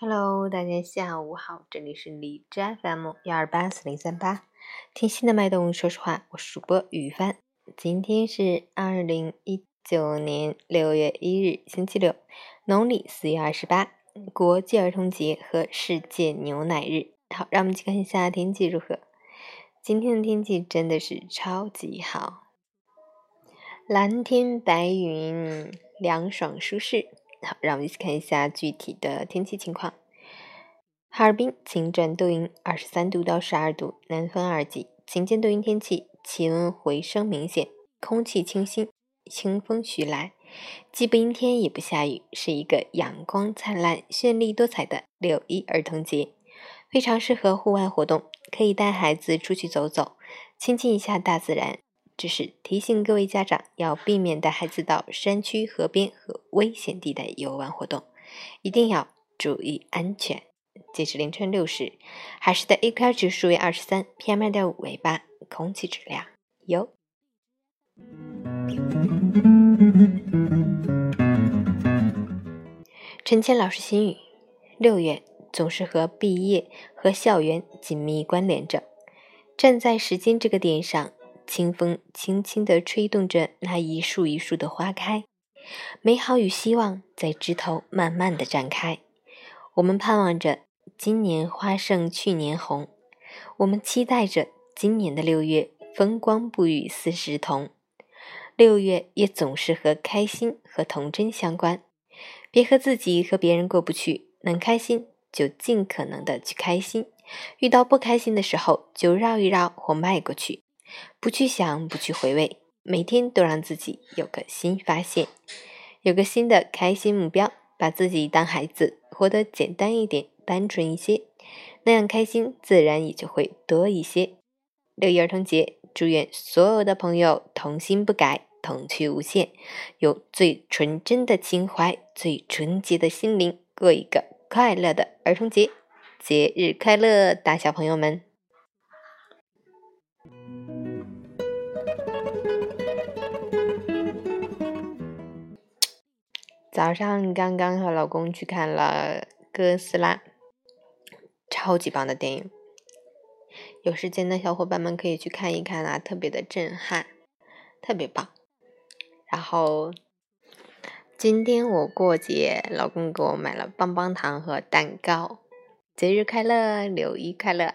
hello 大家下午好这里是李詹 fm 幺二八四零三八听新的脉动说实话我是主播雨帆。今天是二零一九年六月一日星期六农历四月二十八国际儿童节和世界牛奶日。好让我们去看一下天气如何。今天的天气真的是超级好。蓝天白云凉爽舒适。好，让我们一起看一下具体的天气情况。哈尔滨晴转多云，二十三度到十二度，南风二级，晴间多云天气，气温回升明显，空气清新，清风徐来，既不阴天也不下雨，是一个阳光灿烂、绚丽多彩的六一儿童节，非常适合户外活动，可以带孩子出去走走，亲近一下大自然。只是提醒各位家长要避免带孩子到山区、河边和危险地带游玩活动，一定要注意安全。截止凌晨六时，海市的 AQI 指数为二十三，PM 二点五为八，空气质量优。陈谦老师心语：六月总是和毕业和校园紧密关联着，站在时间这个点上，清风轻轻地吹动着那一树一树的花开，美好与希望在枝头慢慢的展开。我们盼望着今年花胜去年红，我们期待着今年的六月风光不与四时同。六月也总是和开心和童真相关，别和自己和别人过不去，能开心就尽可能的去开心，遇到不开心的时候就绕一绕或迈过去，不去想，不去回味，每天都让自己有个新发现，有个新的开心目标，把自己当孩子。活得简单一点，单纯一些，那样开心自然也就会多一些。六一儿童节，祝愿所有的朋友童心不改，童趣无限，有最纯真的情怀，最纯洁的心灵，过一个快乐的儿童节。节日快乐，大小朋友们！早上刚刚和老公去看了哥斯拉，超级棒的电影，有时间的小伙伴们可以去看一看啊，特别的震撼，特别棒。然后今天我过节，老公给我买了棒棒糖和蛋糕，节日快乐，六一快乐。